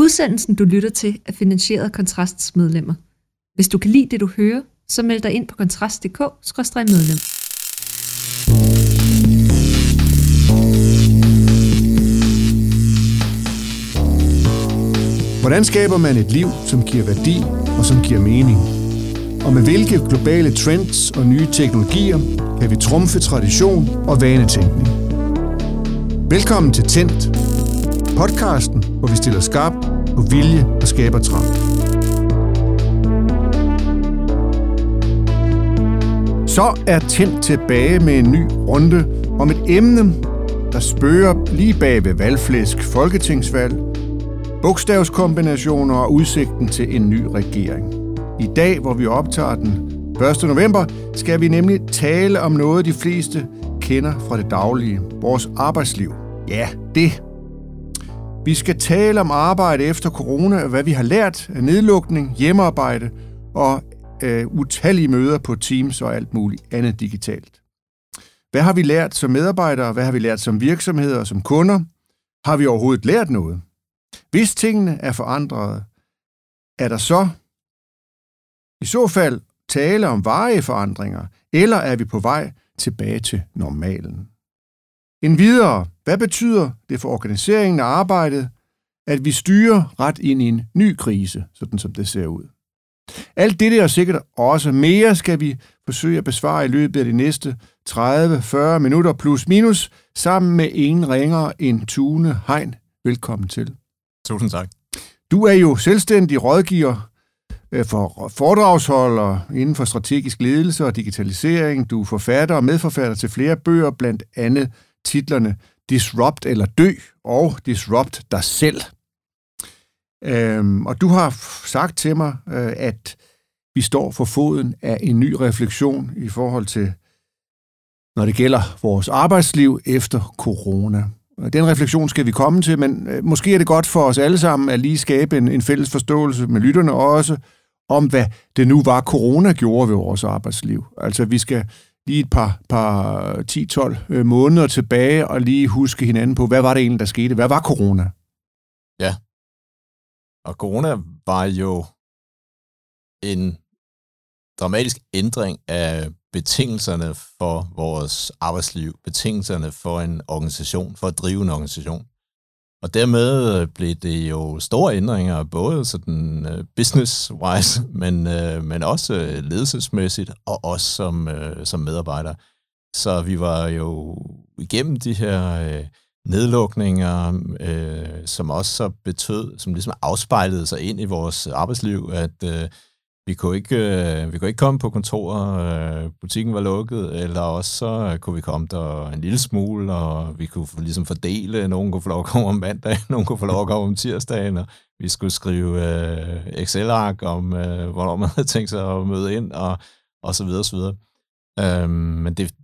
Udsendelsen, du lytter til, er finansieret af Kontrasts medlemmer. Hvis du kan lide det, du hører, så meld dig ind på kontrast.dk-medlem. Hvordan skaber man et liv, som giver værdi og som giver mening? Og med hvilke globale trends og nye teknologier kan vi trumfe tradition og vanetænkning? Velkommen til Tændt, podcasten, hvor vi stiller skarp på vilje og skaber trang. Så er Tændt tilbage med en ny runde om et emne, der spørger lige bag ved valgflæsk folketingsvalg, bogstavskombinationer og udsigten til en ny regering. I dag, hvor vi optager den 1. november, skal vi nemlig tale om noget, de fleste kender fra det daglige. Vores arbejdsliv. Ja, det. Vi skal tale om arbejde efter corona, hvad vi har lært af nedlukning, hjemmearbejde og øh, utallige møder på Teams og alt muligt andet digitalt. Hvad har vi lært som medarbejdere? Hvad har vi lært som virksomheder og som kunder? Har vi overhovedet lært noget? Hvis tingene er forandrede, er der så i så fald tale om varige forandringer, eller er vi på vej tilbage til normalen? En videre, hvad betyder det for organiseringen af arbejdet, at vi styrer ret ind i en ny krise, sådan som det ser ud? Alt dette og sikkert også mere skal vi forsøge at besvare i løbet af de næste 30-40 minutter plus minus, sammen med en ringer en Tune Hein. Velkommen til. Tusind tak. Du er jo selvstændig rådgiver øh, for foredragsholder inden for strategisk ledelse og digitalisering. Du er forfatter og medforfatter til flere bøger, blandt andet titlerne Disrupt eller Dø og Disrupt dig selv. Øhm, og du har sagt til mig, øh, at vi står for foden af en ny refleksion i forhold til, når det gælder vores arbejdsliv efter corona. Den refleksion skal vi komme til, men øh, måske er det godt for os alle sammen at lige skabe en, en fælles forståelse med lytterne også, om hvad det nu var, corona gjorde ved vores arbejdsliv. Altså vi skal lige et par, par øh, 10-12 øh, måneder tilbage og lige huske hinanden på, hvad var det egentlig, der skete? Hvad var corona? Ja. Og corona var jo en dramatisk ændring af betingelserne for vores arbejdsliv, betingelserne for en organisation, for at drive en organisation. Og dermed øh, blev det jo store ændringer, både sådan øh, business-wise, men, øh, men også ledelsesmæssigt, og også som, som medarbejder. Så vi var jo igennem de her uh, nedlukninger, som også så betød, som ligesom afspejlede sig ind i vores arbejdsliv, at vi kunne ikke, øh, vi kunne ikke komme på kontoret, øh, butikken var lukket, eller også så øh, kunne vi komme der en lille smule, og vi kunne ligesom fordele, nogen kunne få lov at komme om mandag, nogen kunne få lov at komme om tirsdagen, og vi skulle skrive øh, Excel-ark om, øh, hvornår man havde tænkt sig at møde ind, og, og så videre, og så videre. Øhm, men det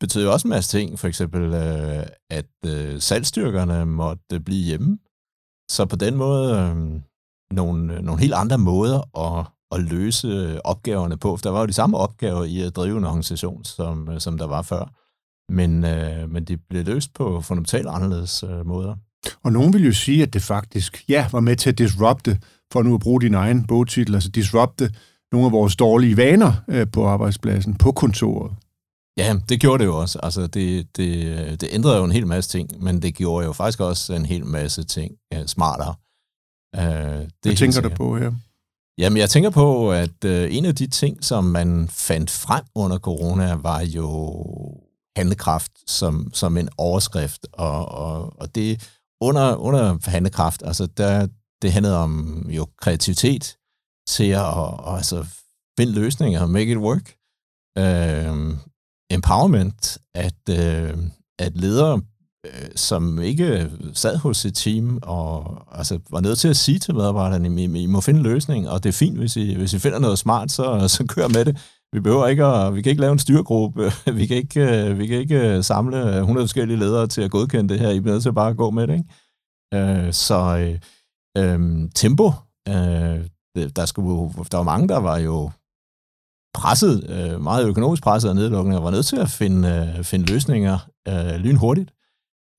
betød jo også en masse ting, for eksempel, øh, at øh, salgstyrkerne måtte øh, blive hjemme, så på den måde øhm, øh, nogle, nogle helt andre måder at at løse opgaverne på. For der var jo de samme opgaver i at drive en organisation, som, som der var før. Men, øh, men de blev løst på fundamentalt anderledes øh, måder. Og nogen vil jo sige, at det faktisk ja, var med til at disrupte, for nu at bruge din egen bogtitel, altså disrupte nogle af vores dårlige vaner øh, på arbejdspladsen, på kontoret. Ja, det gjorde det jo også. Altså, det, det, det ændrede jo en hel masse ting, men det gjorde jo faktisk også en hel masse ting uh, smartere. Uh, det Hvad tænker du på her? Jamen, jeg tænker på, at øh, en af de ting, som man fandt frem under corona, var jo handekraft som, som en overskrift. Og, og, og det under, under handekraft, altså der, det handlede om jo kreativitet til at og, altså, finde løsninger, make it work. Øh, empowerment, at, øh, at ledere øh, som ikke sad hos sit team og altså, var nødt til at sige til medarbejderne, I, I må finde en løsning, og det er fint, hvis I, hvis I finder noget smart, så, så kør med det. Vi behøver ikke at, vi kan ikke lave en styrgruppe, vi kan ikke, øh, vi kan ikke øh, samle 100 forskellige ledere til at godkende det her, I bliver nødt til at bare gå med det. Ikke? Øh, så øh, øh, tempo, øh, der, skulle, der var mange, der var jo presset, øh, meget økonomisk presset af nedlukninger, var nødt til at finde, øh, finde løsninger øh, lynhurtigt.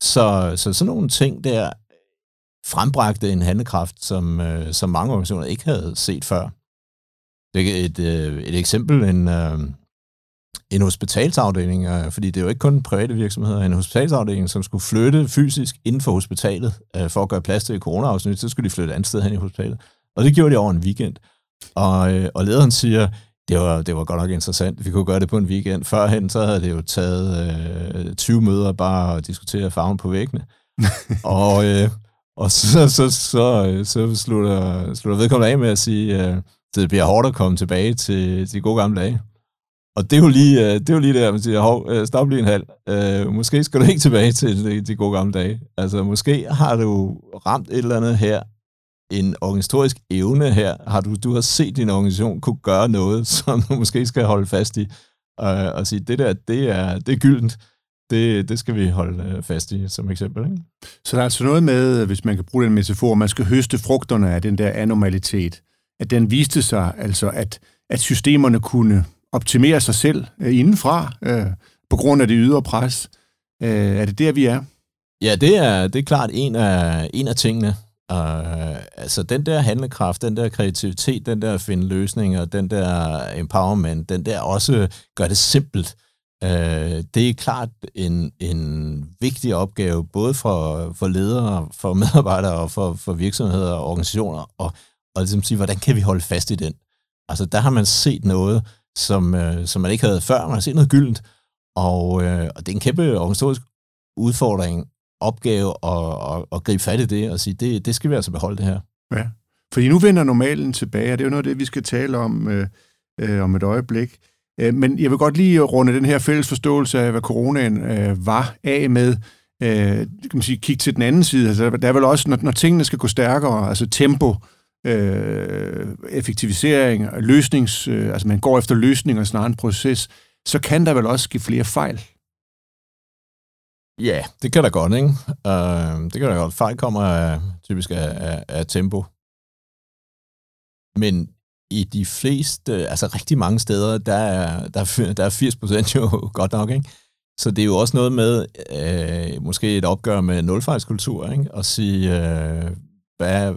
Så, så sådan nogle ting der frembragte en handekraft, som, øh, som mange organisationer ikke havde set før. Det er et, øh, et eksempel, en, øh, en hospitalsafdeling, øh, fordi det er jo ikke kun private virksomheder, en hospitalsafdeling, som skulle flytte fysisk inden for hospitalet øh, for at gøre plads til corona-afsnit, så skulle de flytte et andet sted hen i hospitalet. Og det gjorde de over en weekend. Og, øh, og lederen siger, det var, det var godt nok interessant. Vi kunne gøre det på en weekend. Førhen, så havde det jo taget øh, 20 møder bare at diskutere farven på væggene. og, øh, og så, så, så, så slutter, slutter vedkommende af med at sige, øh, det bliver hårdt at komme tilbage til de gode gamle dage. Og det er jo lige, øh, det er jo lige der, man siger, hov, øh, stop lige en halv. Øh, måske skal du ikke tilbage til de, de gode gamle dage. Altså, måske har du ramt et eller andet her, en organisatorisk evne her, har du, du har set din organisation kunne gøre noget, som du måske skal holde fast i, og, og sige, det der, det er, det er gyldent. Det, det skal vi holde fast i som eksempel. Ikke? Så der er altså noget med, hvis man kan bruge den metafor, man skal høste frugterne af den der anomalitet. At den viste sig altså, at, at systemerne kunne optimere sig selv øh, indenfra øh, på grund af det ydre pres. Øh, er det der, vi er? Ja, det er, det er klart en af, en af tingene. Uh, altså den der handlekraft, den der kreativitet, den der at finde løsninger, den der empowerment, den der også gør det simpelt. Uh, det er klart en, en vigtig opgave, både for, for ledere, for medarbejdere og for, for virksomheder og organisationer, og, og ligesom sige, hvordan kan vi holde fast i den? Altså der har man set noget, som, uh, som man ikke havde før, man har set noget gyldent, og, uh, og det er en kæmpe organisatorisk udfordring opgave at, at, at gribe fat i det og sige, det, det skal vi altså beholde det her. Ja, fordi nu vender normalen tilbage, og det er jo noget af det, vi skal tale om øh, øh, om et øjeblik. Øh, men jeg vil godt lige runde den her fælles forståelse af, hvad coronaen øh, var af med, øh, kan man sige, kigge til den anden side. Altså, der er vel også, når, når tingene skal gå stærkere, altså tempo, øh, effektivisering, løsnings, øh, altså man går efter løsninger snarere en proces, så kan der vel også ske flere fejl. Ja, det kan da godt, ikke? Uh, det kan da godt. Fejl kommer af, typisk af, af, af tempo. Men i de fleste, altså rigtig mange steder, der er, der, der er 80 procent jo godt nok, ikke? Så det er jo også noget med, øh, måske et opgør med nulfejlskultur, ikke? Og sige, øh, hvad,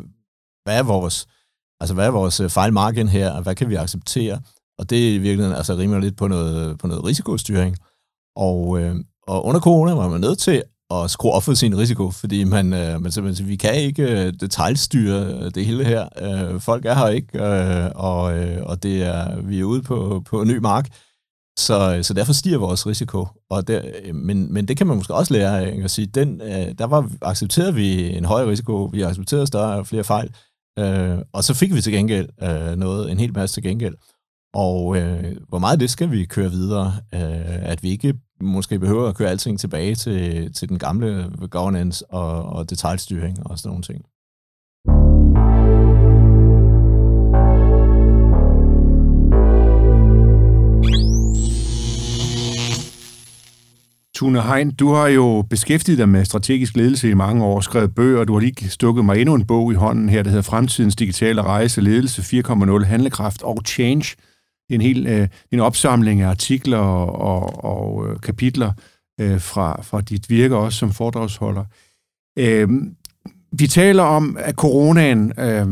hvad er vores, altså hvad er vores øh, fejlmargin her, og hvad kan vi acceptere? Og det er i virkeligheden altså rimelig lidt på noget, på noget risikostyring. Og, øh, og under corona var man nødt til at skrue op for sin risiko, fordi man, øh, man simpelthen vi kan ikke øh, detaljstyre øh, det hele her. Øh, folk er her ikke, øh, og, øh, og det er, vi er ude på, på ny mark. Så, øh, så derfor stiger vores risiko. Og der, øh, men, men det kan man måske også lære af, at sige, den, øh, der var, accepterede vi en høj risiko, vi accepterede større og flere fejl, øh, og så fik vi til gengæld øh, noget, en hel masse til gengæld. Og øh, hvor meget det skal vi køre videre, øh, at vi ikke måske behøver at køre alting tilbage til, til den gamle governance og, og detaljstyring og sådan nogle ting. Tune Hein, du har jo beskæftiget dig med strategisk ledelse i mange år, skrevet bøger, og du har lige stukket mig endnu en bog i hånden her, der hedder Fremtidens Digitale Rejse, Ledelse 4.0, Handlekraft og Change – en hel øh, en opsamling af artikler og, og, og øh, kapitler øh, fra, fra dit virke også som foredragsholder. Øh, vi taler om, at coronaen øh,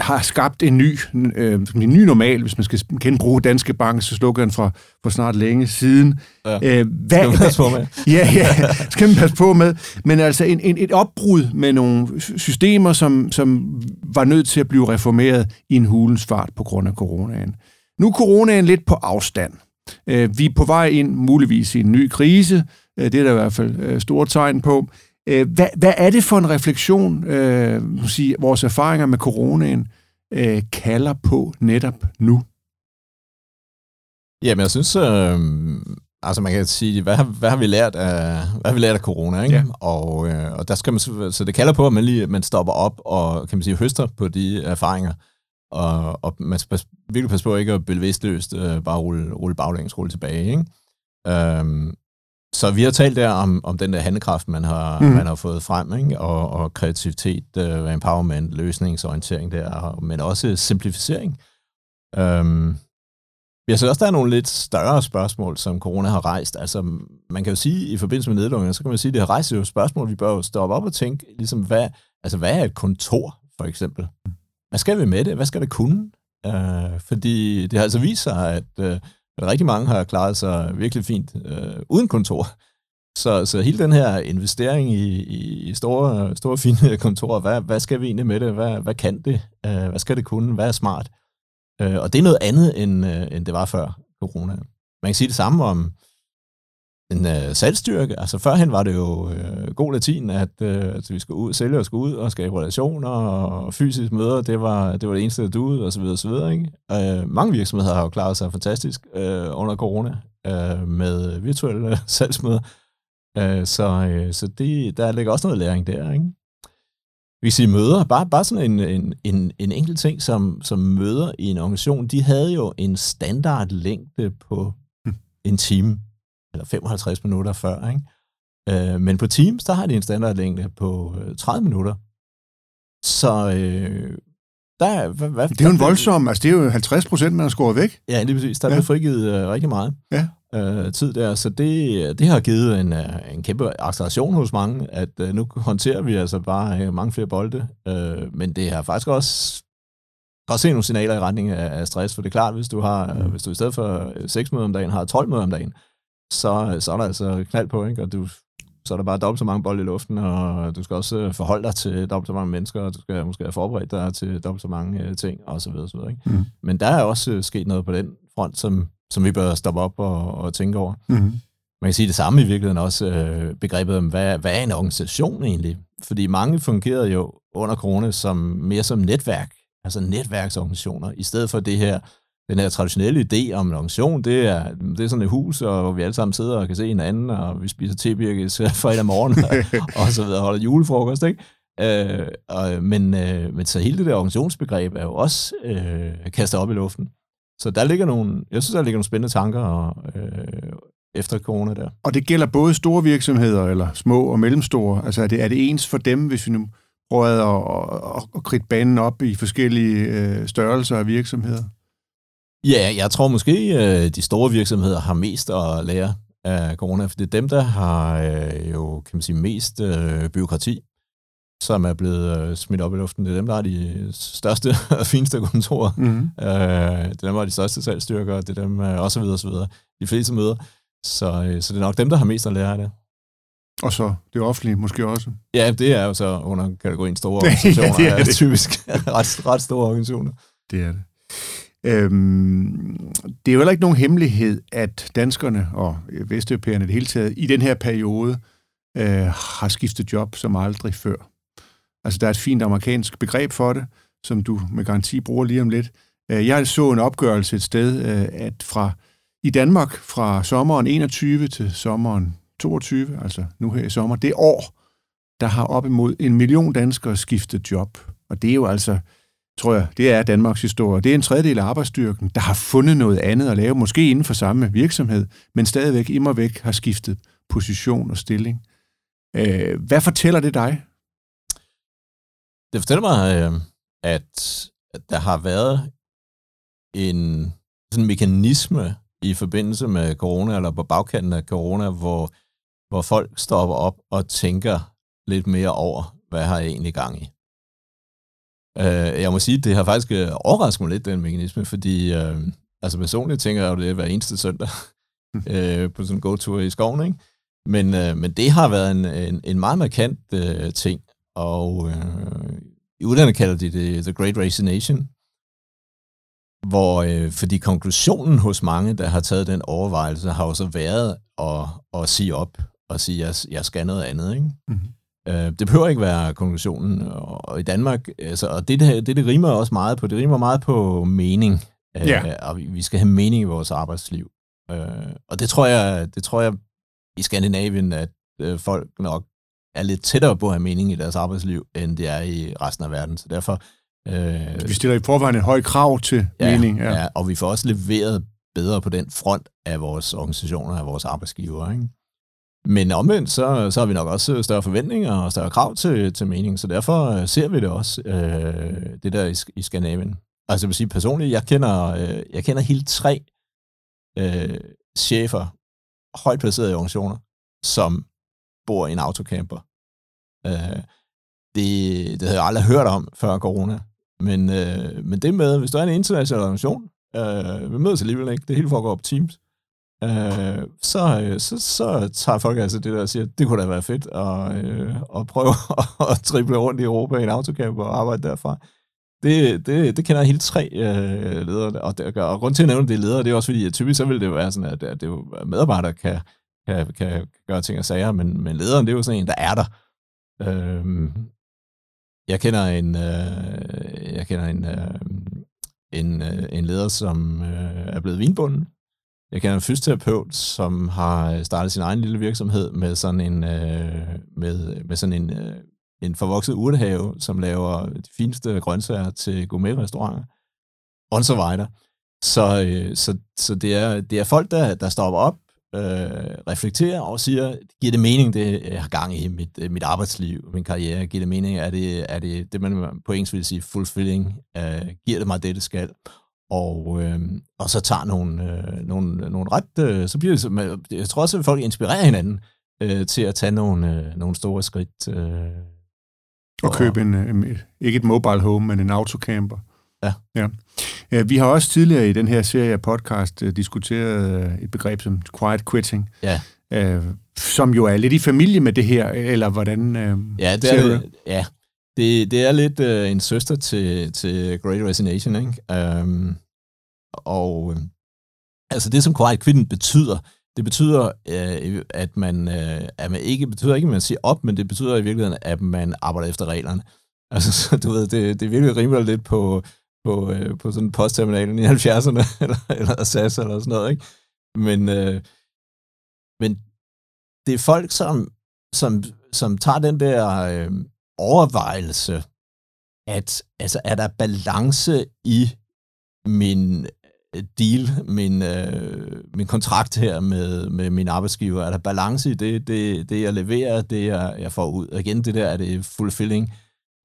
har skabt en ny, øh, en ny normal, hvis man skal kende bruge Danske Bank, så slogan fra for snart længe siden. Ja, øh, hvad, skal man passe på med. ja, ja, skal man passe på med. Men altså en, en, et opbrud med nogle systemer, som, som var nødt til at blive reformeret i en hulens fart på grund af coronaen. Nu er coronaen lidt på afstand. Øh, vi er på vej ind muligvis i en ny krise. Øh, det er der i hvert fald øh, store tegn på. Hvad, hvad er det for en refleksion, øh, sige, vores erfaringer med coronaen øh, kalder på netop nu? Jamen, jeg synes, øh, altså man kan sige, hvad, hvad har vi lært af, hvad har vi lært af corona, ikke? Ja. Og, øh, og der skal man, så det kalder på, at man lige man stopper op og kan man sige, høster på de erfaringer, og, og man skal virkelig passe på ikke at bevidstløst øh, bare rulle, rulle baglæns, rulle tilbage. Ikke? Øhm, så vi har talt der om, om den der handekraft, man har, mm. man har fået frem, ikke? Og, og kreativitet, øh, empowerment, løsningsorientering der, men også simplificering. Øhm, jeg synes også, der er nogle lidt større spørgsmål, som corona har rejst. Altså, man kan jo sige, i forbindelse med nedlukningen, så kan man sige, at det har rejst jo spørgsmål, vi bør jo stoppe op og tænke, ligesom, hvad, Altså, hvad er et kontor, for eksempel? Hvad skal vi med det? Hvad skal det kunne? Øh, fordi det har altså vist sig, at, øh, at rigtig mange har klaret sig virkelig fint øh, uden kontor. Så, så hele den her investering i, i store, store fine kontorer, hvad, hvad skal vi egentlig med det? Hvad, hvad kan det? Øh, hvad skal det kunne? Hvad er smart? Øh, og det er noget andet, end, øh, end det var før corona. Man kan sige det samme om en øh, salgstyrke. Altså førhen var det jo øh, god latin, at, øh, at vi skulle ud, sælge og skulle ud og skabe relationer og fysisk møder, det var det, var det eneste, der duede, osv. så videre, så videre. Ikke? Øh, mange virksomheder har jo klaret sig fantastisk øh, under corona øh, med virtuelle øh, salgsmøder. Øh, så øh, så det, der ligger også noget læring der. Ikke? Vi siger møder, bare, bare sådan en, en, en, en enkelt ting, som, som møder i en organisation, de havde jo en standardlængde på en time eller 55 minutter før. Ikke? Øh, men på Teams, der har de en standardlængde på 30 øh, minutter. Så øh, der, hvad, hvad, det er jo en voldsom, altså det er jo 50 procent, man har skåret væk. Ja, lige præcis. Der er ja. frigivet øh, rigtig meget ja. øh, tid der, så det, det har givet en, øh, en kæmpe acceleration hos mange, at øh, nu håndterer vi altså bare øh, mange flere bolde, øh, men det har faktisk også også se nogle signaler i retning af, af stress, for det er klart, hvis du har, mm. hvis du i stedet for 6 møder om dagen har 12 møder om dagen, så, så er der altså knald på, ikke? og du, så er der bare dobbelt så mange bolde i luften, og du skal også øh, forholde dig til dobbelt så mange mennesker, og du skal måske have forberedt dig til dobbelt så mange uh, ting, og så videre, så videre ikke? Mm. Men der er også uh, sket noget på den front, som, som vi bør stoppe op og, og tænke over. Mm. Man kan sige det samme i virkeligheden også, uh, begrebet om, hvad, hvad er en organisation egentlig? Fordi mange fungerede jo under corona som, mere som netværk, altså netværksorganisationer, i stedet for det her den her traditionelle idé om en organisation, det er, det er sådan et hus, og hvor vi alle sammen sidder og kan se hinanden, og vi spiser tebirkes fredag morgen, og, og så videre, holder julefrokost, ikke? Øh, og, men, øh, men så hele det der organisationsbegreb er jo også øh, kastet op i luften. Så der ligger nogle, jeg synes, der ligger nogle spændende tanker og, øh, efter corona der. Og det gælder både store virksomheder, eller små og mellemstore. Altså er det, er det ens for dem, hvis vi nu prøver at, at, at kridte banen op i forskellige øh, størrelser af virksomheder? Ja, jeg tror måske, øh, de store virksomheder har mest at lære af corona, for det er dem, der har øh, jo, kan man sige, mest øh, byråkrati, som er blevet smidt op i luften. Det er dem, der har de største og fineste kontorer. Mm-hmm. det er dem, der har de største salgstyrker, det er dem, og så videre, og så videre. De fleste møder. Så, så det er nok dem, der har mest at lære af det. Og så det offentlige måske også. Ja, det er jo så under kategorien store organisationer. ja, det er det. typisk ret, ret store organisationer. Det er det. Øhm, det er jo heller ikke nogen hemmelighed, at danskerne og øh, vesteuropæerne det hele taget i den her periode øh, har skiftet job som aldrig før. Altså, der er et fint amerikansk begreb for det, som du med garanti bruger lige om lidt. Øh, jeg så en opgørelse et sted, øh, at fra i Danmark fra sommeren 21 til sommeren 22, altså nu her i sommer, det år, der har op imod en million danskere skiftet job. Og det er jo altså tror jeg, det er Danmarks historie. Det er en tredjedel af arbejdsstyrken, der har fundet noget andet at lave, måske inden for samme virksomhed, men stadigvæk immer væk har skiftet position og stilling. Øh, hvad fortæller det dig? Det fortæller mig, øh, at der har været en sådan mekanisme i forbindelse med corona, eller på bagkanten af corona, hvor, hvor folk stopper op og tænker lidt mere over, hvad har jeg egentlig gang i? Øh, jeg må sige, det har faktisk øh, overrasket mig lidt, den mekanisme, fordi øh, altså personligt tænker jeg jo det hver eneste søndag øh, på sådan en go-tur i skoven, ikke? Men, øh, men det har været en, en, en meget markant øh, ting, og øh, i udlandet kalder de det The Great Resignation, hvor, øh, fordi konklusionen hos mange, der har taget den overvejelse, har jo så været at, at sige op og sige, at jeg, jeg skal noget andet. Ikke? Mm-hmm. Øh, det behøver ikke være konklusionen. Og i Danmark, altså, og det, det, det rimer også meget på, det rimer meget på mening. Øh, ja. Og vi, skal have mening i vores arbejdsliv. Øh, og det tror jeg, det tror jeg i Skandinavien, at folk nok er lidt tættere på at have mening i deres arbejdsliv, end det er i resten af verden. Så derfor... Øh, vi stiller i forvejen et højt krav til ja, mening. Ja. ja, og vi får også leveret bedre på den front af vores organisationer, af vores arbejdsgiver. Ikke? Men omvendt, så, så har vi nok også større forventninger og større krav til, til mening, så derfor øh, ser vi det også, øh, det der i, i Skandinavien. Altså jeg vil sige personligt, jeg kender, øh, jeg kender hele tre øh, chefer, højt placerede organisationer, som bor i en autocamper. Øh, det, det havde jeg aldrig hørt om før corona. Men, øh, men det med, hvis du er en international organisation, øh, vi mødes alligevel ikke, det hele foregår på Teams, øh, så, øh, så, så tager folk altså det der og siger, det kunne da være fedt at, øh, at prøve at triple rundt i Europa i en autocamper og arbejde derfra. Det, det, det kender hele tre øh, ledere, og, det, og grund til at nævne det ledere, det er også fordi, at typisk så vil det være sådan, at, at det jo medarbejdere kan, kan, kan gøre ting og sager, men, men lederen, det er jo sådan en, der er der. Øh, jeg kender en, øh, jeg kender en, øh, en, øh, en leder, som øh, er blevet vinbunden. Jeg kender en fysioterapeut, som har øh, startet sin egen lille virksomhed med sådan en, øh, med, med sådan en, øh, en forvokset urtehave, som laver de fineste grøntsager til gourmet-restauranter, og så videre. Så, øh, så, så det, er, det er folk, der, der stopper op, øh, reflekterer og siger, giver det mening, det øh, jeg har gang i mit, øh, mit arbejdsliv, min karriere, giver det mening, er det er det, det man på engelsk vil sige fulfilling, øh, giver det mig det, det skal, og, øh, og så tager nogle, øh, nogle, nogle ret, øh, så bliver det, jeg tror også, at folk inspirerer hinanden øh, til at tage nogle, øh, nogle store skridt. Øh, og købe en, en, ikke et mobile home, men en autocamper. Ja. ja. ja. Vi har også tidligere i den her serie af podcast uh, diskuteret et begreb som quiet quitting. Ja. Uh, som jo er lidt i familie med det her, eller hvordan uh, Ja, det er, det, ja. Det, det er lidt øh, en søster til, til Great Resignation, ikke? Øhm, og øh, altså det, som quiet quitting betyder, det betyder, øh, at man, øh, at man ikke betyder ikke, at man siger op, men det betyder i virkeligheden, at man arbejder efter reglerne. Altså, så du ved, det, det virkelig rimelig lidt på, på, øh, på sådan postterminalen i 70'erne, eller, eller SAS eller sådan noget, ikke? Men, øh, men det er folk, som, som, som tager den der øh, overvejelse, at altså, er der balance i min øh, deal, min, øh, min kontrakt her med, med min arbejdsgiver? Er der balance i det, det, det jeg leverer, det jeg, jeg får ud? Og igen, det der er det fulfilling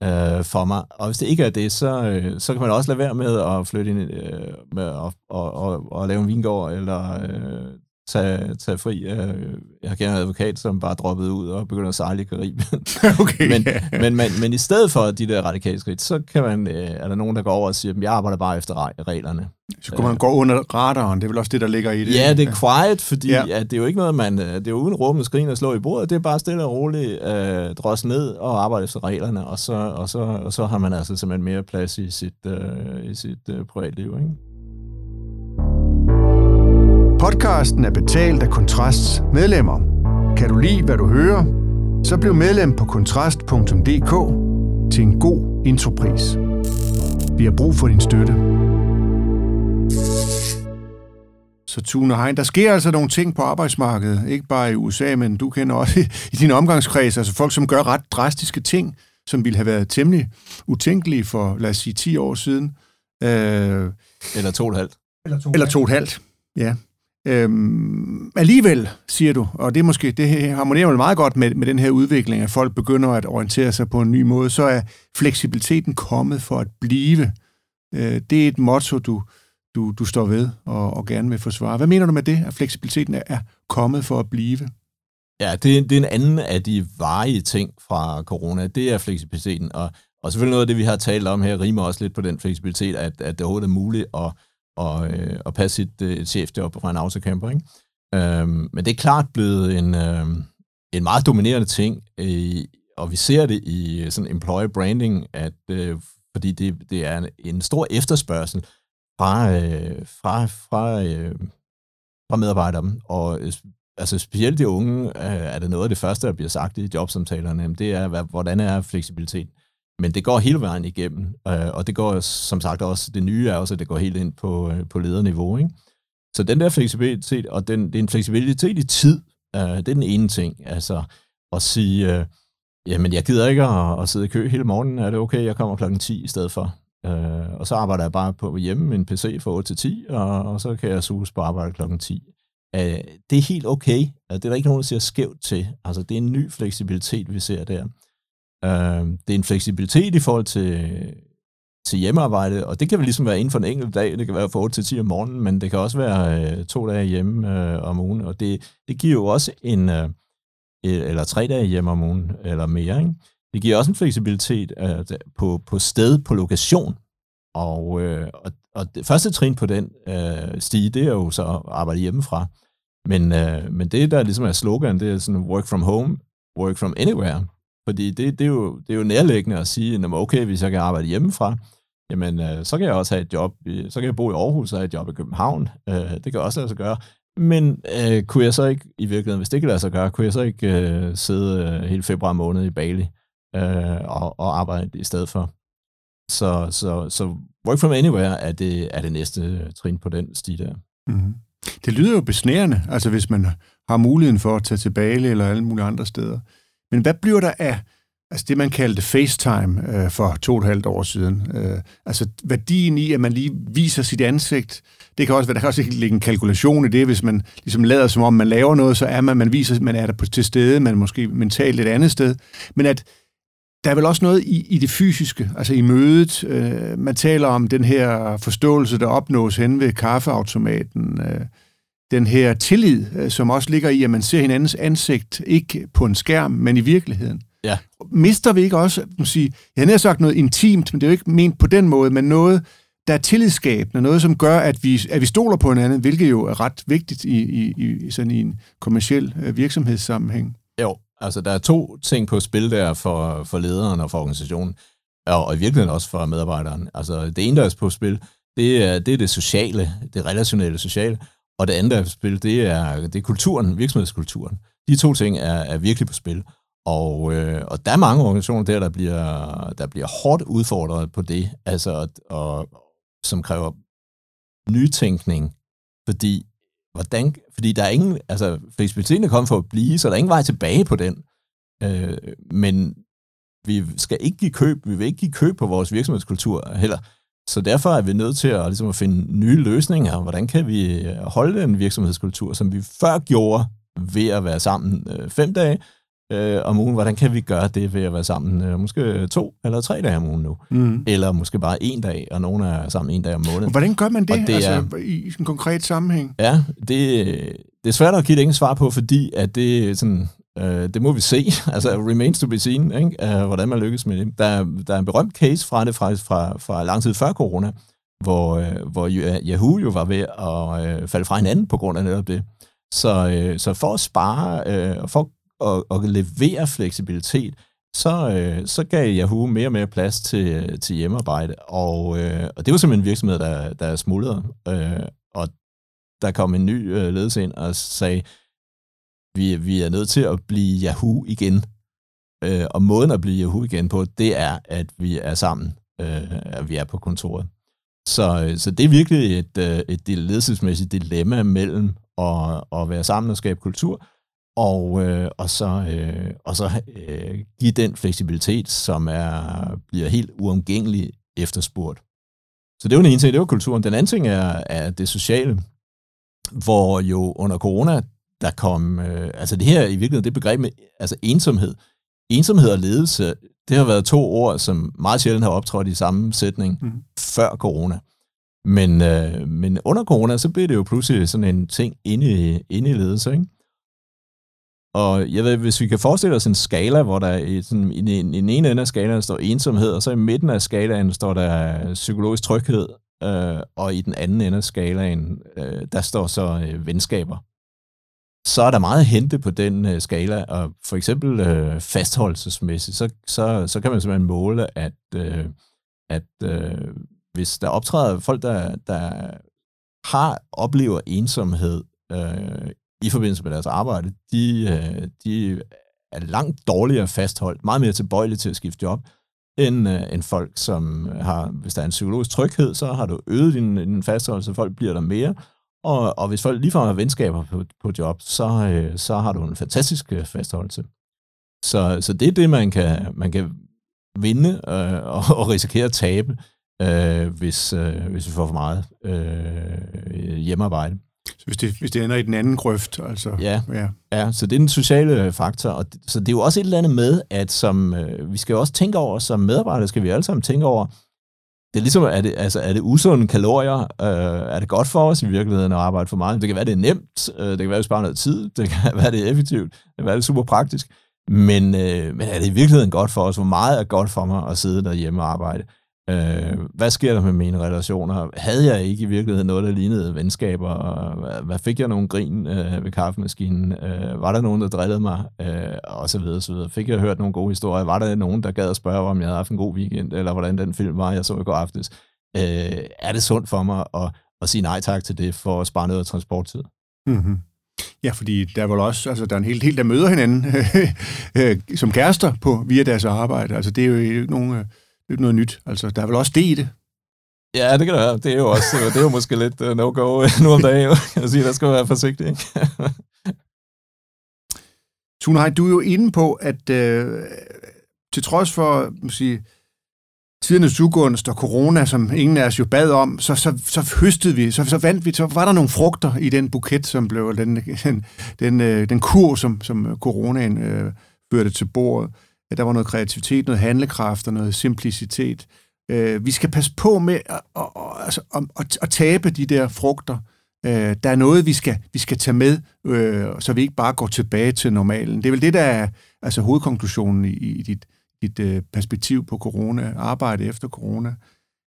øh, for mig. Og hvis det ikke er det, så, øh, så kan man også lade være med at flytte ind øh, med og, og, og, og lave en vingård, eller øh, tage, tage fri. Øh, jeg har kendt en advokat, som bare droppede ud og begynder at sejle i Karibien. okay. men, men, men, men i stedet for de der radikale skridt, så kan man, øh, er der nogen, der går over og siger, at jeg arbejder bare efter reglerne. Så kan man gå under radaren, det er vel også det, der ligger i det? Ja, det er quiet, fordi ja. at det er jo ikke noget, man, det er jo uden råbende skrin og slå i bordet, det er bare stille og roligt øh, drøs ned og arbejde efter reglerne, og så, og, så, og så har man altså simpelthen mere plads i sit, øh, i sit øh, privatliv, ikke? Podcasten er betalt af Kontrasts medlemmer. Kan du lide, hvad du hører? Så bliv medlem på kontrast.dk til en god intropris. Vi har brug for din støtte. Så Tune Hein, der sker altså nogle ting på arbejdsmarkedet, ikke bare i USA, men du kender også i din omgangskreds, altså folk, som gør ret drastiske ting, som ville have været temmelig utænkelige for, lad os sige, 10 år siden. Øh, eller to og et halvt. Eller to, eller to og et halvt, ja. Øhm, alligevel, siger du, og det er måske det harmonerer meget godt med, med den her udvikling, at folk begynder at orientere sig på en ny måde, så er fleksibiliteten kommet for at blive. Øh, det er et motto, du, du, du står ved og, og gerne vil forsvare. Hvad mener du med det, at fleksibiliteten er kommet for at blive? Ja, det, det er en anden af de varige ting fra corona. Det er fleksibiliteten, og, og selvfølgelig noget af det, vi har talt om her, rimer også lidt på den fleksibilitet, at, at det overhovedet er muligt at og, øh, og passe sit øh, chefjob fra en autocamper. Ikke? Øhm, men det er klart blevet en, øh, en meget dominerende ting, øh, og vi ser det i øh, sådan employer branding, at øh, fordi det, det er en, en stor efterspørgsel fra, øh, fra, fra, øh, fra medarbejdere, og øh, altså specielt de unge, øh, er det noget af det første, der bliver sagt i jobsamtalerne, det er, hvad, hvordan er fleksibilitet? Men det går hele vejen igennem, øh, og det går som sagt også, det nye er også, at det går helt ind på, øh, på lederniveau. Ikke? Så den der fleksibilitet, og den, det er en fleksibilitet i tid, øh, det er den ene ting. Altså at sige, jamen jeg gider ikke at, at sidde i kø hele morgenen, er det okay, jeg kommer klokken 10 i stedet for. Øh, og så arbejder jeg bare på hjemme med en PC fra 8 til 10, og, og så kan jeg suges på arbejde klokken 10. Øh, det er helt okay. Det er der ikke nogen, der siger skævt til. Altså det er en ny fleksibilitet, vi ser der. Øh, det er en fleksibilitet i forhold til, til hjemmearbejde, og det kan vel ligesom være inden for en enkelt dag, det kan være fra 8 til 10 om morgenen, men det kan også være øh, to dage hjemme øh, om ugen, og det, det giver jo også en, øh, e, eller tre dage hjemme om ugen, eller mere, ikke? det giver også en fleksibilitet øh, på, på sted, på lokation. Og, øh, og, og det første trin på den øh, stige, det er jo så at arbejde hjemmefra. Men, øh, men det, der ligesom er slogan, det er sådan work from home, work from anywhere. Fordi det, det, er, jo, det er jo nærliggende at sige, at okay, hvis jeg kan arbejde hjemmefra, jamen øh, så kan jeg også have et job, i, så kan jeg bo i Aarhus og have et job i København. Øh, det kan også lade sig gøre. Men øh, kunne jeg så ikke, i virkeligheden, hvis det ikke lade sig gøre, kunne jeg så ikke øh, sidde øh, hele februar måned i Bali øh, og, og arbejde i stedet for? Så, så, så work from anywhere er det, er det næste øh, trin på den sti der. Mm-hmm. Det lyder jo besnærende, altså hvis man har muligheden for at tage til Bali eller alle mulige andre steder. Men hvad bliver der af altså det, man kaldte FaceTime øh, for to og et halvt år siden? Øh, altså værdien i, at man lige viser sit ansigt, det kan også være, der kan også ligge en kalkulation i det, hvis man ligesom lader som om, man laver noget, så er man, man viser, man er der på, til stede, man er måske mentalt et andet sted. Men at der er vel også noget i, i det fysiske, altså i mødet. Øh, man taler om den her forståelse, der opnås hen ved kaffeautomaten. Øh, den her tillid, øh, som også ligger i, at man ser hinandens ansigt, ikke på en skærm, men i virkeligheden. Ja. Mister vi ikke også, man sige, jeg har sagt noget intimt, men det er jo ikke ment på den måde, men noget, der er tillidsskabende, noget, som gør, at vi, at vi stoler på hinanden, hvilket jo er ret vigtigt i, i, i sådan i en kommersiel øh, virksomhedssammenhæng. Jo, altså der er to ting på spil der for, for lederen og for organisationen, og, og i virkeligheden også for medarbejderen. Altså det ene, der er på spil, det er, det er det sociale, det relationelle sociale, og det andet, der er på spil, det er, det er kulturen, virksomhedskulturen. De to ting er, er virkelig på spil. Og, øh, og der er mange organisationer der, der bliver, der bliver hårdt udfordret på det, altså, og, som kræver nytænkning, fordi hvordan, fordi der er ingen, altså fleksibiliteten er kommet for at blive, så der er ingen vej tilbage på den. Øh, men vi skal ikke give køb, vi vil ikke give køb på vores virksomhedskultur heller. Så derfor er vi nødt til at, ligesom at finde nye løsninger. Hvordan kan vi holde den virksomhedskultur, som vi før gjorde ved at være sammen øh, fem dage, øh, om ugen. Hvordan kan vi gøre det ved at være sammen øh, måske to eller tre dage om ugen nu? Mm. Eller måske bare en dag, og nogen er sammen en dag om måneden. hvordan gør man det, det altså, er, i en konkret sammenhæng? Ja, det, det er svært at give det ingen svar på, fordi at det sådan, øh, det må vi se. altså, remains to be seen, ikke? Uh, hvordan man lykkes med det. Der, der er en berømt case fra det faktisk fra, fra lang tid før corona, hvor, øh, hvor Yahoo jo var ved at øh, falde fra hinanden på grund af netop det. Så, øh, så for at spare, øh, for at, at levere fleksibilitet, så, øh, så gav Yahoo mere og mere plads til, til hjemmearbejde. Og, øh, og det var simpelthen en virksomhed, der, der smuldrede. Øh, og der kom en ny øh, ledelse ind og sagde, vi, vi er nødt til at blive Yahoo igen. Øh, og måden at blive Yahoo igen på, det er, at vi er sammen, øh, at vi er på kontoret. Så, så det er virkelig et, øh, et ledelsesmæssigt dilemma mellem at, at være sammen og skabe kultur, og, øh, og så, øh, og så øh, give den fleksibilitet, som er, bliver helt uomgængelig efterspurgt. Så det var den ene ting, det var kulturen. Den anden ting er, er det sociale, hvor jo under corona, der kom, øh, altså det her i virkeligheden, det begreb med altså ensomhed. Ensomhed og ledelse, det har været to ord, som meget sjældent har optrådt i samme sætning mm. før corona. Men, øh, men under corona, så blev det jo pludselig sådan en ting inde i, inde i ledelse, ikke? Og jeg ved, hvis vi kan forestille os en skala, hvor der i, sådan, i, den, i den ene ende af skalaen står ensomhed, og så i midten af skalaen står der psykologisk tryghed, øh, og i den anden ende af skalaen, øh, der står så øh, venskaber. Så er der meget at hente på den øh, skala, og for eksempel øh, fastholdelsesmæssigt, så, så, så kan man simpelthen måle, at, øh, at øh, hvis der optræder folk, der, der har oplever ensomhed øh, i forbindelse med deres arbejde, de, øh, de er langt dårligere fastholdt, meget mere tilbøjelige til at skifte job, end, øh, end folk, som har, hvis der er en psykologisk tryghed, så har du øget din, din fastholdelse, folk bliver der mere, og, og hvis folk ligefrem har venskaber på, på job, så, øh, så har du en fantastisk fastholdelse. Så, så det er det, man kan, man kan vinde øh, og, og risikere at tabe, øh, hvis, øh, hvis vi får for meget øh, hjemmearbejde. Så hvis det, hvis det ender i den anden grøft, altså... Ja, ja. ja så det er den sociale faktor. Og det, så det er jo også et eller andet med, at som, øh, vi skal også tænke over, som medarbejdere skal vi alle sammen tænke over, det er ligesom, er det, altså, er det usunde kalorier? Øh, er det godt for os i virkeligheden at arbejde for meget? Det kan være, det er nemt. Øh, det kan være, at vi sparer noget tid. Det kan være, det er effektivt. Det kan være, det er super praktisk. Men, øh, men er det i virkeligheden godt for os? Hvor meget er godt for mig at sidde derhjemme og arbejde? Øh, hvad sker der med mine relationer? Havde jeg ikke i virkeligheden noget, der lignede venskaber? Hvad fik jeg nogen grin øh, ved kaffemaskinen? Øh, var der nogen, der drillede mig? Øh, og så videre, så videre. Fik jeg hørt nogle gode historier? Var der nogen, der gad at spørge, om jeg havde haft en god weekend, eller hvordan den film var, jeg så i går aftes? Øh, er det sundt for mig at, at sige nej tak til det, for at spare noget af transporttid? Mm-hmm. Ja, fordi der er vel også, altså der er en hel del, der møder hinanden øh, som kærester på, via deres arbejde. Altså det er jo ikke nogen, øh, øh, er noget nyt. Altså der er vel også det i det. Ja, det kan det være. Det er jo også, det er jo måske lidt uh, no-go nu om dagen. Jeg siger, der skal være forsigtig. Ikke? Tunehej, du er jo inde på, at øh, til trods for, man sige, tidernes ugunst og corona, som ingen af os jo bad om, så, så, så høstede vi, så, så vandt vi, så var der nogle frugter i den buket, som blev den, den, den, øh, den kur, som, som coronaen øh, førte til bordet. Der var noget kreativitet, noget handlekraft og noget simplicitet. Øh, vi skal passe på med at, at, altså, at, at, tabe de der frugter. Øh, der er noget, vi skal, vi skal tage med, øh, så vi ikke bare går tilbage til normalen. Det er vel det, der er altså, hovedkonklusionen i, i dit, dit perspektiv på corona, arbejde efter corona.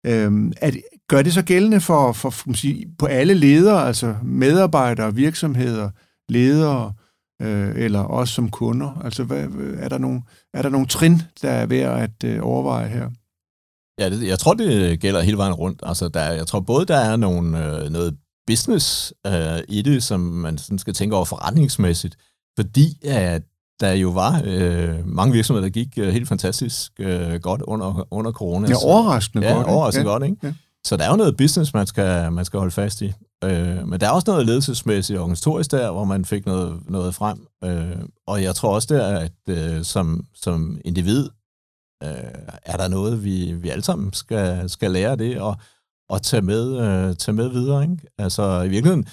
Øhm, at, gør det så gældende for, for, for sige, på alle ledere, altså medarbejdere, virksomheder, ledere, øh, eller os som kunder? Altså, hvad, er, der nogle, er der nogle trin, der er værd at øh, overveje her? Ja, det, jeg tror, det gælder hele vejen rundt. Altså, der, jeg tror både, der er nogle, øh, noget business øh, i det, som man sådan skal tænke over forretningsmæssigt, fordi at der jo var øh, mange virksomheder, der gik øh, helt fantastisk øh, godt under, under corona. Ja, overraskende ja, godt. overraskende ja. godt, ikke? Ja. Så der er jo noget business, man skal, man skal holde fast i. Øh, men der er også noget ledelsesmæssigt og organisatorisk der, hvor man fik noget, noget frem. Øh, og jeg tror også der, at øh, som, som individ øh, er der noget, vi, vi alle sammen skal, skal lære det og, og tage, med, øh, tage med videre. Ikke? Altså i virkeligheden,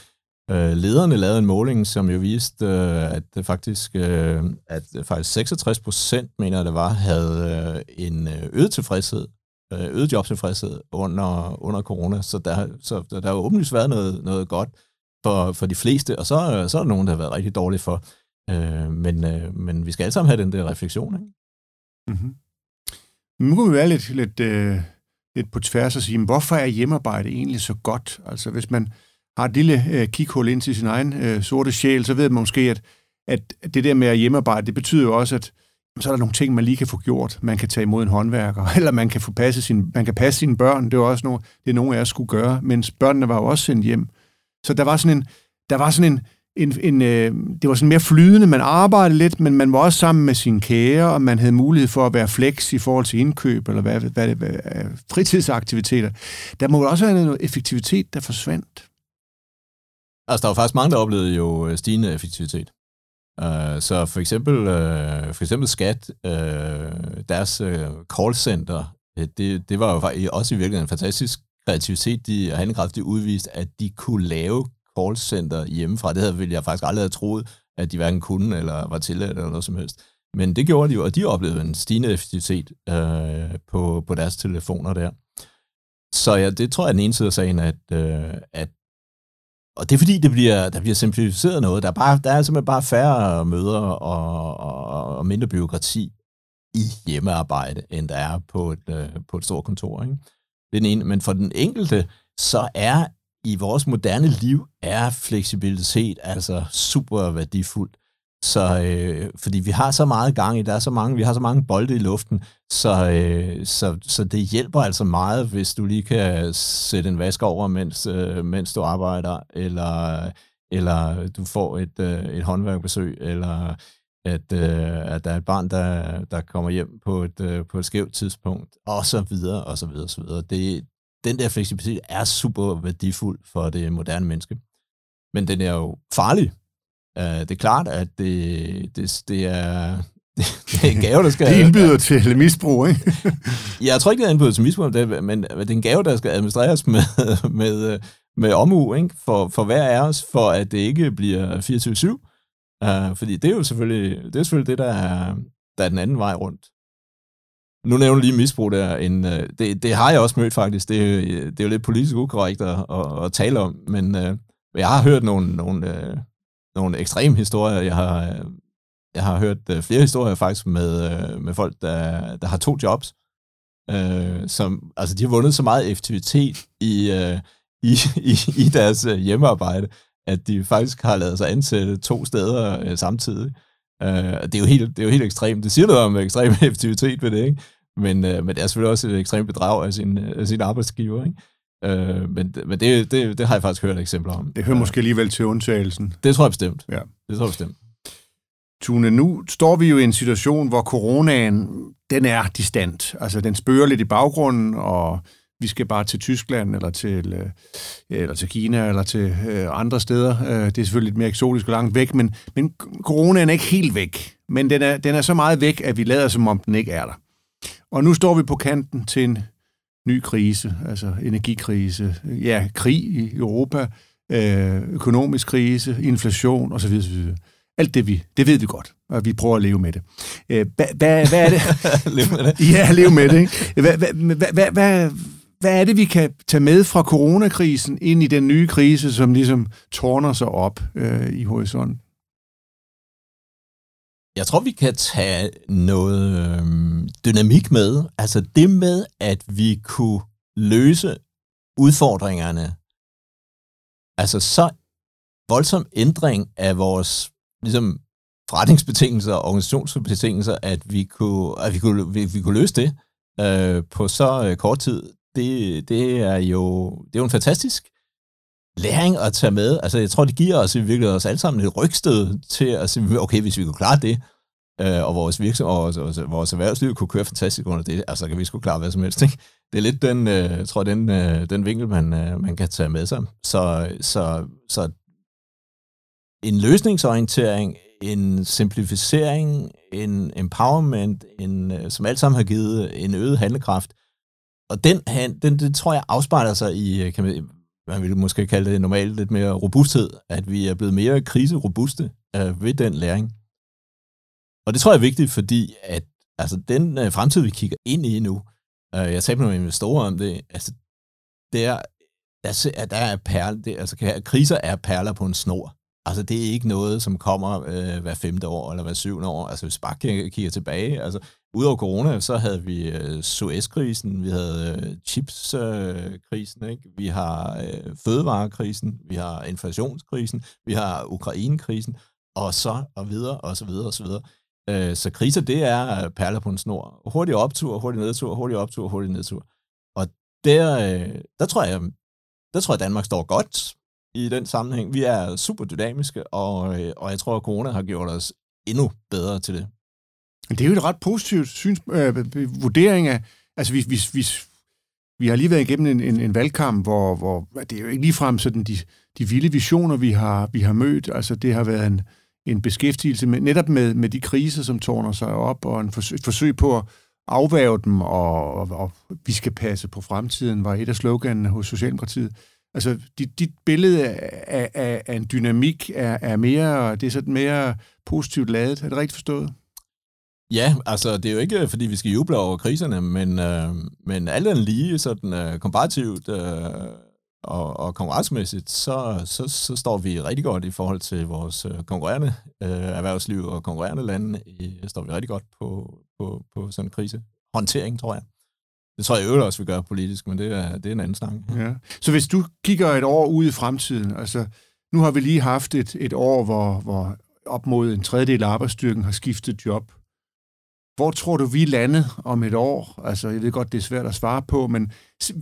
øh, lederne lavede en måling, som jo viste, øh, at det faktisk, øh, at faktisk 66 procent, mener jeg det var, havde øh, en øh, øget tilfredshed Øh, øget jobtilfredshed under, under corona, så der, så der, der har åbenlyst været noget, noget godt for, for de fleste, og så, så er der nogen, der har været rigtig dårlige for. Øh, men, øh, men vi skal alle sammen have den der refleksion. Ikke? Mm-hmm. Nu kan vi være lidt, lidt, øh, lidt på tværs og sige, hvorfor er hjemmearbejde egentlig så godt? Altså hvis man har et lille øh, kikhul ind til sin egen øh, sorte sjæl, så ved man måske, at, at det der med at hjemmearbejde, det betyder jo også, at så er der nogle ting, man lige kan få gjort. Man kan tage imod en håndværker, eller man kan, få passe sin, man kan passe sine børn. Det var også noget, det er nogen af os skulle gøre, mens børnene var jo også sendt hjem. Så der var sådan en, der var sådan en, en, en øh, det var sådan mere flydende, man arbejdede lidt, men man var også sammen med sine kære, og man havde mulighed for at være flex i forhold til indkøb, eller hvad, hvad, hvad, hvad fritidsaktiviteter. Der må også være noget effektivitet, der forsvandt. Altså, der var faktisk mange, der oplevede jo øh, stigende effektivitet. Uh, så for eksempel, uh, for eksempel Skat, uh, deres uh, callcenter, det, det var jo faktisk også i virkeligheden en fantastisk kreativitet de, og handlekraft, de udviste, at de kunne lave callcenter hjemmefra. Det havde ville jeg faktisk aldrig have troet, at de hverken kunne eller var tilladt eller noget som helst. Men det gjorde de jo, og de oplevede en stigende effektivitet øh, på, på deres telefoner der. Så ja, det tror jeg er den ene side af sagen, at, øh, at og det er fordi, det bliver, der bliver simplificeret noget. Der er, bare, der er simpelthen bare færre møder og, og, og mindre byråkrati i hjemmearbejde, end der er på et, øh, på et stort kontor. Ikke? Det er den ene. Men for den enkelte, så er i vores moderne liv, er fleksibilitet altså super værdifuldt. Så, øh, fordi vi har så meget gang i, der er så mange, vi har så mange bolde i luften, så, øh, så, så det hjælper altså meget, hvis du lige kan sætte en vask over, mens, øh, mens du arbejder, eller, eller du får et, øh, et håndværkbesøg, eller at, øh, at der er et barn, der, der kommer hjem på et, øh, på et skævt tidspunkt, og så videre, og så videre, og så videre. Det, den der fleksibilitet er super værdifuld for det moderne menneske. Men den er jo farlig, Uh, det er klart, at det, det, det er... Det, er en gave, der skal... det indbyder til misbrug, ikke? jeg tror ikke, det er indbyder til misbrug, men det er en gave, der skal administreres med, med, med omhu, ikke? For, for hver af os, for at det ikke bliver 24-7. Uh, øh, fordi det er jo selvfølgelig det, er selvfølgelig det der, er, der er den anden vej rundt. Nu nævner lige misbrug der. En, uh, det, det har jeg også mødt faktisk. Det, det er jo lidt politisk ukorrekt at, at, at tale om, men uh, jeg har hørt nogle, nogle, uh, nogle ekstreme historier. Jeg har, jeg har hørt øh, flere historier faktisk med, øh, med folk, der, der har to jobs, øh, som, altså de har vundet så meget effektivitet i, øh, i, i, i deres øh, hjemmearbejde, at de faktisk har lavet sig ansætte to steder øh, samtidig. Øh, det, er jo helt, det er jo helt ekstremt. Det siger noget om ekstrem effektivitet ved det, ikke? Men, øh, men det er selvfølgelig også et ekstremt bedrag af sin, af sin arbejdsgiver, ikke? Øh, men men det, det, det har jeg faktisk hørt eksempler om. Det hører måske alligevel til undtagelsen. Det tror jeg bestemt. Ja. Det tror jeg bestemt. Tune, nu står vi jo i en situation, hvor coronaen, den er distant. Altså, den spørger lidt i baggrunden, og vi skal bare til Tyskland, eller til, øh, eller til Kina, eller til øh, andre steder. Øh, det er selvfølgelig lidt mere eksotisk og langt væk, men, men coronaen er ikke helt væk. Men den er, den er så meget væk, at vi lader som om den ikke er der. Og nu står vi på kanten til en ny krise, altså energikrise, ja, krig i Europa, økonomisk krise, inflation osv. osv. Alt det, vi, det ved vi godt, og vi prøver at leve med det. Hvad, hvad, hvad er det? leve med det? ja, leve med det. Ikke? Hvad, hvad, hvad, hvad, hvad er det, vi kan tage med fra coronakrisen ind i den nye krise, som ligesom tårner sig op øh, i horisonten? Jeg tror, vi kan tage noget øh, dynamik med. Altså det med, at vi kunne løse udfordringerne. Altså så voldsom ændring af vores ligesom, forretningsbetingelser og organisationsbetingelser, at vi kunne, at vi kunne, vi, vi kunne løse det øh, på så øh, kort tid det, det er jo det er jo en fantastisk læring at tage med. Altså, jeg tror, det giver os i virkeligheden os alle sammen et rygstød til at sige, okay, hvis vi kunne klare det, øh, og vores virksomhed og vores, vores erhvervsliv kunne køre fantastisk under det, altså kan vi sgu klare hvad som helst. Ikke? Det er lidt den, øh, jeg tror, den, øh, den vinkel, man, øh, man kan tage med sig. Så, så, så en løsningsorientering, en simplificering, en empowerment, en, øh, som alt sammen har givet en øget handlekraft, og den, den, det tror jeg afspejler sig i, øh, kan man, man ville måske kalde det normalt lidt mere robusthed, at vi er blevet mere kriserobuste øh, ved den læring. Og det tror jeg er vigtigt, fordi at altså, den øh, fremtid, vi kigger ind i nu, øh, jeg talte med nogle investorer om det, altså, det er, der, der er perle, det, altså, kriser er perler på en snor. Altså, det er ikke noget, som kommer øh, hver femte år eller hver syvende år. Altså, hvis bare kigger tilbage, altså, Udover corona, så havde vi øh, Suez-krisen, vi havde øh, chips-krisen, øh, ikke? vi har øh, fødevarekrisen, vi har inflationskrisen, vi har Ukraine-krisen, og så og videre, og så videre, og så videre. Øh, så kriser, det er øh, perler på en snor. Hurtig optur, hurtig nedtur, hurtig optur, hurtig nedtur. Og der, øh, der tror jeg, der tror jeg, Danmark står godt i den sammenhæng. Vi er super dynamiske, og, øh, og jeg tror, at corona har gjort os endnu bedre til det. Det er jo et ret positivt syns, øh, vurdering af... Altså, vi, vi, vi, vi har lige været igennem en, en, en valgkamp, hvor, hvor det er jo ikke ligefrem sådan de, de vilde visioner, vi har, vi har mødt. Altså, det har været en, en beskæftigelse med, netop med, med de kriser, som tårner sig op, og en forsøg, et forsøg på at afværge dem, og, og, og vi skal passe på fremtiden, var et af sloganene hos Socialdemokratiet. Altså, dit, dit billede af, af, af en dynamik er, er mere, det er sådan mere positivt lavet. Er det rigtigt forstået? Ja, altså det er jo ikke, fordi vi skal juble over kriserne, men, øh, men alt andet lige sådan øh, komparativt øh, og, og konkurrencemæssigt, så, så, så står vi rigtig godt i forhold til vores øh, konkurrerende øh, erhvervsliv og konkurrerende lande. øh, står vi rigtig godt på, på, på sådan en krisehåndtering, tror jeg. Det tror jeg øvrigt også, vi gør politisk, men det er, det er en anden snak. Ja. Så hvis du kigger et år ud i fremtiden, altså nu har vi lige haft et, et år, hvor, hvor op mod en tredjedel af arbejdsstyrken har skiftet job. Hvor tror du, vi er landet om et år? Altså, jeg ved godt, det er svært at svare på, men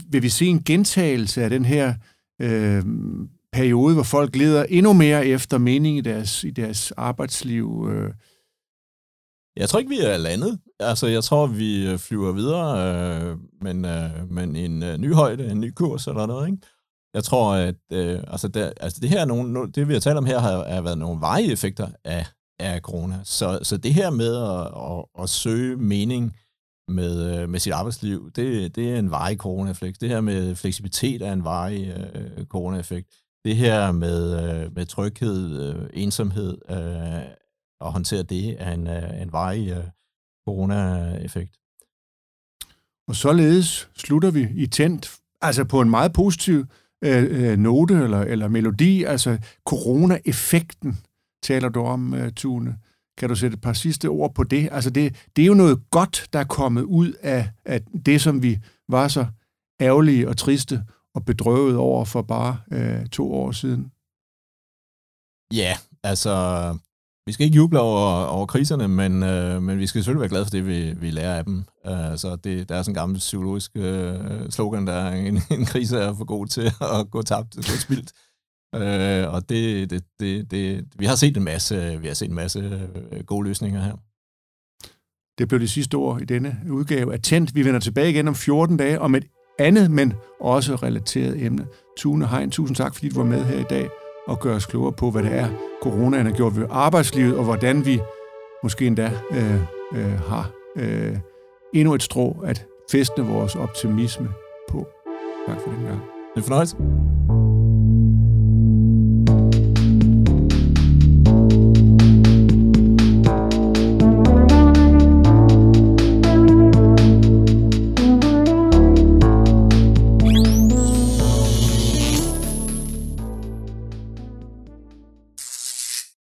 vil vi se en gentagelse af den her øh, periode, hvor folk leder endnu mere efter mening i deres, i deres arbejdsliv? Øh? Jeg tror ikke, vi er landet. Altså, jeg tror, vi øh, flyver videre, øh, men, øh, men en øh, ny højde, en ny kurs eller noget, ikke? Jeg tror, at øh, altså, der, altså det her, nogle, det vi har talt om her, har, har været nogle veje effekter af af corona. Så, så det her med at, at, at søge mening med, øh, med sit arbejdsliv, det, det er en varig corona-effekt. Det her med fleksibilitet er en varig øh, corona-effekt. Det her med, øh, med tryghed, øh, ensomhed øh, og håndtere det er en, øh, en varig øh, corona-effekt. Og således slutter vi i tændt, altså på en meget positiv øh, øh note eller, eller melodi, altså corona-effekten taler du om, øh, Tune. Kan du sætte et par sidste ord på det? Altså det, det er jo noget godt, der er kommet ud af, af det, som vi var så ærgerlige og triste og bedrøvet over for bare øh, to år siden. Ja, altså, vi skal ikke juble over, over kriserne, men, øh, men vi skal selvfølgelig være glade for det, vi, vi lærer af dem. Uh, så det, der er sådan en gammel psykologisk øh, slogan, der er en, en krise er for god til at gå tabt, gå spildt. Uh, og det, det, det, det, vi har set en masse, vi har set en masse øh, gode løsninger her. Det blev det sidste ord i denne udgave af Tændt. Vi vender tilbage igen om 14 dage om et andet, men også relateret emne. Tune Hein, tusind tak, fordi du var med her i dag og gøre os klogere på, hvad det er, coronaen har gjort ved arbejdslivet, og hvordan vi måske endda øh, øh, har øh, endnu et strå at festne vores optimisme på. Tak for den gang. Det er fornøjelse.